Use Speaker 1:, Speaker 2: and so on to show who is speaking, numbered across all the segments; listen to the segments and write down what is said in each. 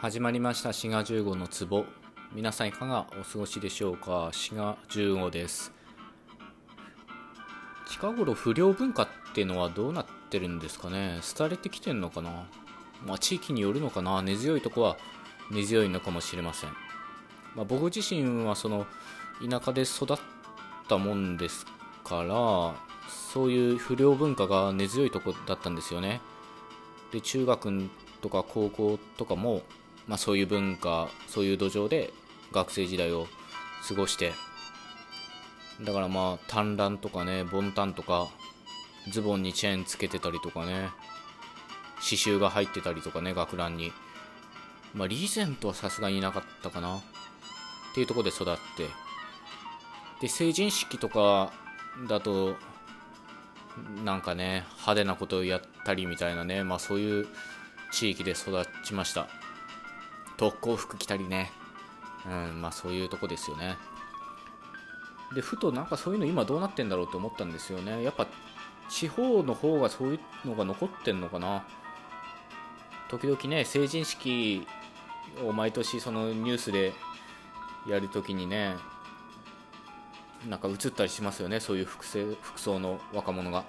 Speaker 1: 始まりました。滋賀15の壺。皆さんいかがお過ごしでしょうか？滋賀15です。近頃不良文化っていうのはどうなってるんですかね？廃れてきてんのかな？まあ地域によるのかな？根強いとこは根強いのかもしれません、まあ、僕自身はその田舎で育ったもんですからそういう不良文化が根強いとこだったんですよね。で中学とか高校とかもまあ、そういう文化そういう土壌で学生時代を過ごしてだからまあ短乱とかねボンタンとかズボンにチェーンつけてたりとかね刺繍が入ってたりとかね学ランに。まあリーゼントはさすがにいなかったかな。っていうとこで育って。で成人式とかだとなんかね派手なことをやったりみたいなねまあそういう地域で育ちました。特攻服着たりね、うんまあ、そういうとこですよね。でふとなんかそういうの今どうなってんだろうって思ったんですよね。やっぱ地方の方がそういうのが残ってんのかな。時々ね成人式を毎年そのニュースでやるときにねなんか映ったりしますよね。そういう服装服装の若者が。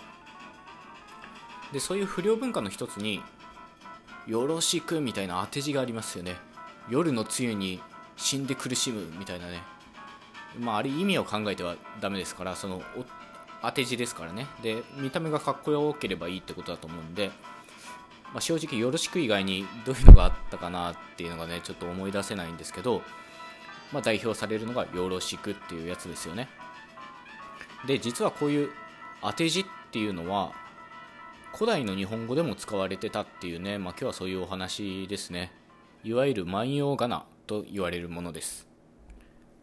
Speaker 1: でそういう不良文化の一つに「よろしく」みたいな当て字がありますよね。夜の露に死んで苦しむみたいなね。まああれ意味を考えてはダメですからその当て字ですからね。で見た目がかっこよければいいってことだと思うんで、まあ、正直よろしく以外にどういうのがあったかなっていうのがねちょっと思い出せないんですけど、まあ、代表されるのがよろしくっていうやつですよね。で実はこういう当て字っていうのは古代の日本語でも使われてたっていうね、まあ、今日はそういうお話ですね。いわゆる万葉仮名と言われるものです。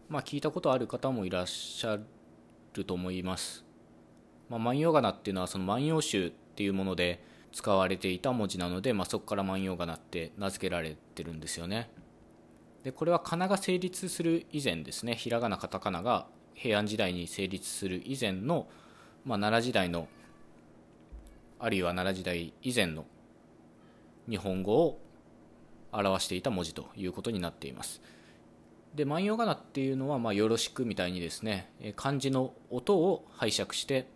Speaker 1: まあ、聞いたことある方もいらっしゃると思います。まあ、万葉仮名っていうのはその万葉集っていうもので使われていた文字なので、まあ、そこから万葉仮名って名付けられてるんですよね。でこれは仮名が成立する以前ですねひらがなカタカナが平安時代に成立する以前の、まあ、奈良時代のあるいは奈良時代以前の日本語を表していた文字ということになっています。で万葉仮名っていうのは、まあ、よろしくみたいにですね漢字の音を拝借して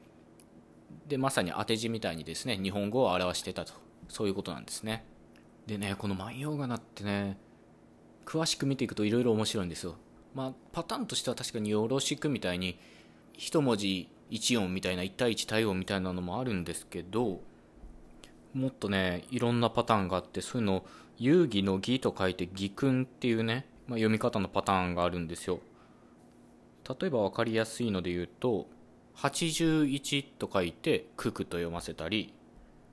Speaker 1: でまさに当て字みたいにですね日本語を表してたと。そういうことなんですね。でねこの万葉仮名ってね詳しく見ていくといろいろ面白いんですよ。まあパターンとしては確かによろしくみたいに一文字一音みたいな1対1対応みたいなのもあるんですけどもっとねいろんなパターンがあってそういうのを遊戯の義と書いて義訓っていうね、まあ、読み方のパターンがあるんですよ。例えば分かりやすいので言うと81と書いて九九と読ませたり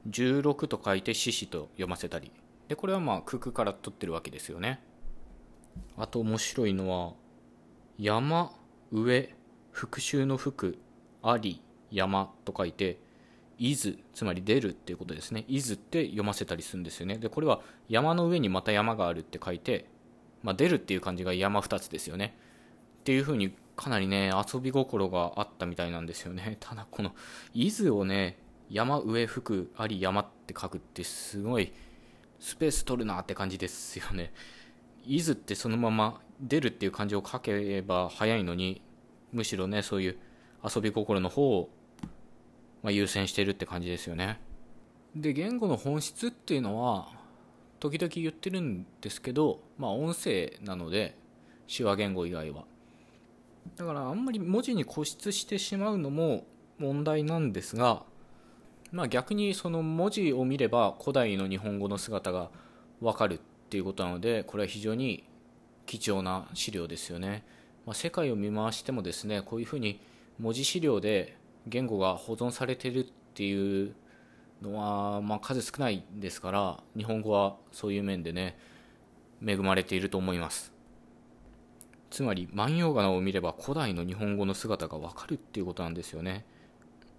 Speaker 1: 16と書いて獅子と読ませたり。でこれはまあ九九から取ってるわけですよね。あと面白いのは山上復讐の服あり山と書いて伊豆つまり出るっていうことですね。伊豆って読ませたりするんですよね。でこれは山の上にまた山があるって書いて、まあ、出るっていう漢字が山2つですよね。っていうふうにかなりね遊び心があったみたいなんですよね。ただこの伊豆をね山上福あり山って書くってすごいスペース取るなって感じですよね。伊豆ってそのまま出るっていう漢字を書ければ早いのにむしろねそういう遊び心の方をまあ、優先してるって感じですよね。で言語の本質っていうのは時々言ってるんですけど、まあ、音声なので手話言語以外はだからあんまり文字に固執してしまうのも問題なんですが、まあ、逆にその文字を見れば古代の日本語の姿がわかるっていうことなのでこれは非常に貴重な資料ですよね、まあ、世界を見回してもですねこういうふうに文字資料で言語が保存されてるっていうのは、まあ、数少ないですから日本語はそういう面でね恵まれていると思います。つまり万葉仮名を見れば古代の日本語の姿がわかるっていうことなんですよね。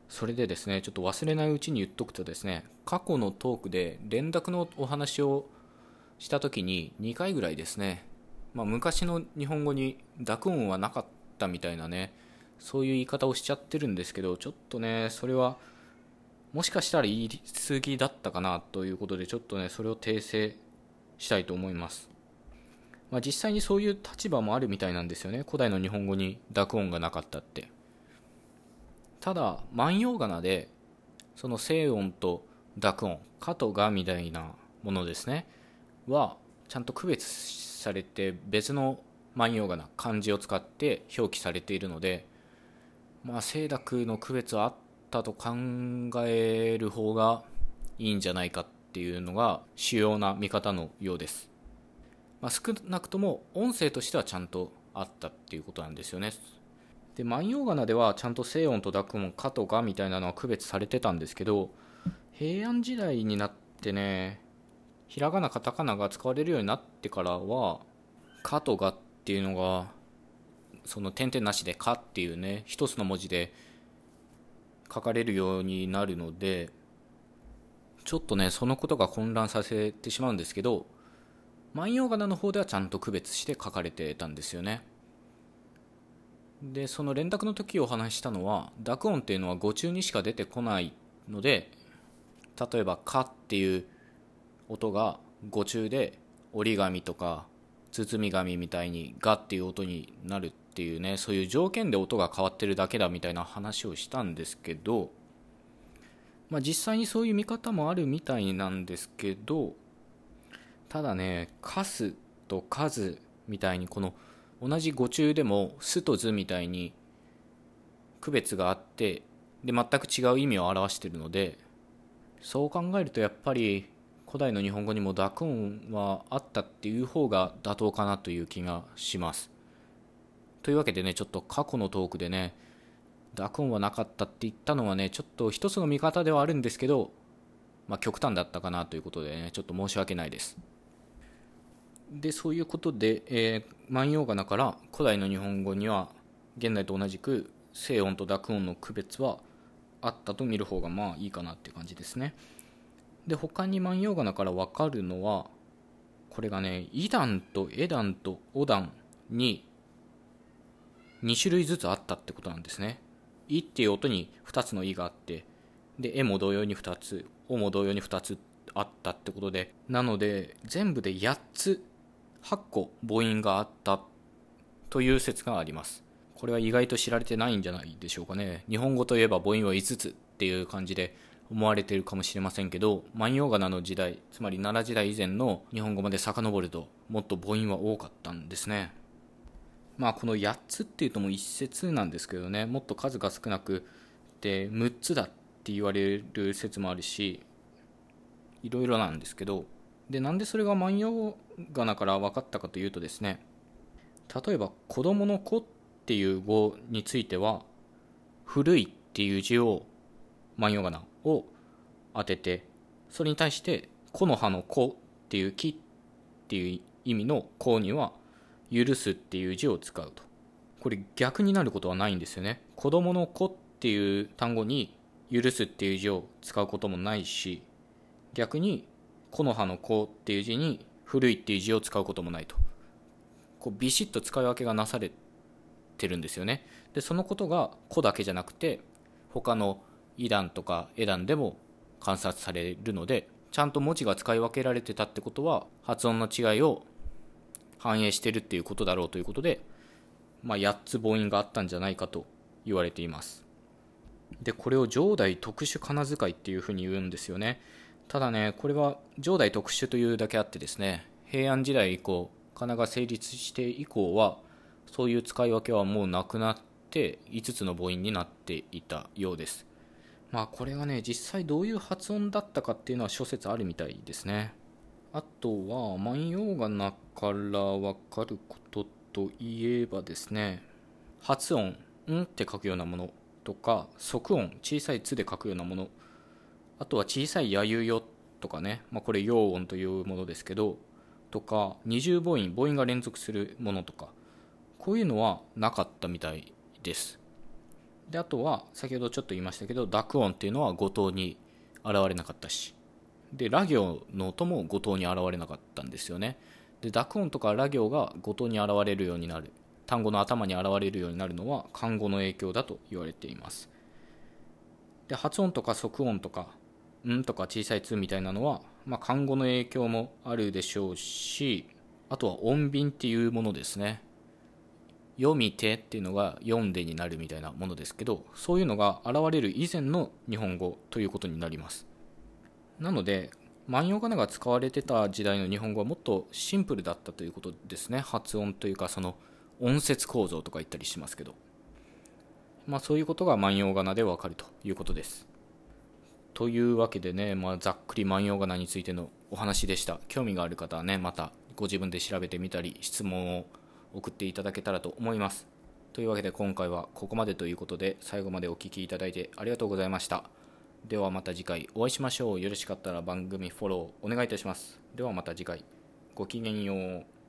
Speaker 1: それでですねちょっと忘れないうちに言っとくとですね過去のトークで連絡のお話をした時に2回ぐらいですね、まあ、昔の日本語に濁音はなかったみたいなねそういう言い方をしちゃってるんですけどちょっとねそれはもしかしたら言い過ぎだったかなということでちょっとねそれを訂正したいと思います。まあ、実際にそういう立場もあるみたいなんですよね。古代の日本語に濁音がなかったって。ただ万葉仮名でその静音と濁音「か」と「が」みたいなものですね。はちゃんと区別されて別の万葉仮名漢字を使って表記されているのでまあ清濁の区別はあったと考える方がいいんじゃないかっていうのが主要な見方のようです、まあ、少なくとも音声としてはちゃんとあったっていうことなんですよね。で万葉仮名ではちゃんと静音と濁音「か」と「が」みたいなのは区別されてたんですけど平安時代になってねひらがなカタカナが使われるようになってからは「か」と「が」っていうのがその点々なしで「か」っていうね一つの文字で書かれるようになるのでちょっとねそのことが混乱させてしまうんですけど万葉仮名の方ではちゃんと区別して書かれてたんですよね。でその連絡の時お話ししたのは濁音っていうのは語中にしか出てこないので例えば「か」っていう音が語中で折り紙とか包み紙みたいに「が」っていう音になるっていうねそういう条件で音が変わってるだけだみたいな話をしたんですけど、まあ、実際にそういう見方もあるみたいなんですけどただね「かす」と「数」みたいにこの同じ語中でも「す」と「ず」みたいに区別があってで全く違う意味を表してるのでそう考えるとやっぱり古代の日本語にも濁音はあったっていう方が妥当かなという気がします。というわけでねちょっと過去のトークでね濁音はなかったって言ったのはねちょっと一つの見方ではあるんですけど、まあ、極端だったかなということでねちょっと申し訳ないです。でそういうことで、えー、万葉仮名から古代の日本語には現代と同じく静音と濁音の区別はあったと見る方がまあいいかなっていう感じですね。で他に万葉仮名から分かるのはこれがね「イ段と「エ段と「お段に2種類ずつあったってことなんですね「い」っていう音に2つの「い」があってで「え」も同様に2つ「お」も同様に2つあったってことでなので全部で8つ8個母音があったという説があります。これは意外と知られてないんじゃないでしょうかね。日本語といえば母音は5つっていう感じで思われているかもしれませんけど万葉仮名の時代つまり奈良時代以前の日本語まで遡るともっと母音は多かったんですね。まあこの8つっていうともう一説なんですけどね。もっと数が少なくて6つだって言われる説もあるしいろいろなんですけど。でなんでそれが万葉仮名から分かったかというとですね。例えば「子供の子」っていう語については「古い」っていう字を万葉仮名を当ててそれに対して「木の葉の子」っていう木っていう意味の「子」には「許す」っていう字を使うと。これ逆になることはないんですよね。子供の子っていう単語に許すっていう字を使うこともないし逆に木の葉の子っていう字に古いっていう字を使うこともないと。こうビシッと使い分けがなされてるんですよね。でそのことが「子」だけじゃなくて他のイ段とかエ段でも観察されるのでちゃんと文字が使い分けられてたってことは発音の違いを反映してるっていうことだろうということで、まあ、8つ母音があったんじゃないかと言われています。でこれを上代特殊仮名遣いっていうふうに言うんですよね。ただねこれは上代特殊というだけあってですね平安時代以降仮名が成立して以降はそういう使い分けはもうなくなって5つの母音になっていたようです。まあこれがね実際どういう発音だったかっていうのは諸説あるみたいですね。あとは万葉仮名からわかることといえばですね発音「ん」って書くようなものとか即音小さい「つ」で書くようなものあとは小さい「やゆよ」とかね、まあ、これ陽音というものですけどとか二重母音母音が連続するものとかこういうのはなかったみたいです。であとは先ほどちょっと言いましたけど濁音っていうのは五島に現れなかったし。でラ行の音も五島に現れなかったんですよね。で濁音とかラ行が五島に現れるようになる単語の頭に現れるようになるのは漢語の影響だと言われています。で発音とか即音とか「ん」とか小さい「つ」みたいなのは、まあ、漢語の影響もあるでしょうしあとは音便っていうものですね。読み手っていうのが読んでになるみたいなものですけどそういうのが現れる以前の日本語ということになります。なので万葉仮名が使われてた時代の日本語はもっとシンプルだったということですね。発音というかその音節構造とか言ったりしますけど。まあそういうことが万葉仮名でわかるということです。というわけでね、まあ、ざっくり万葉仮名についてのお話でした。興味がある方はねまたご自分で調べてみたり質問を送っていただけたらと思います。というわけで今回はここまでということで最後までお聴きいただいてありがとうございました。ではまた次回お会いしましょう。よろしかったら番組フォローお願いいたします。ではまた次回。ごきげんよう。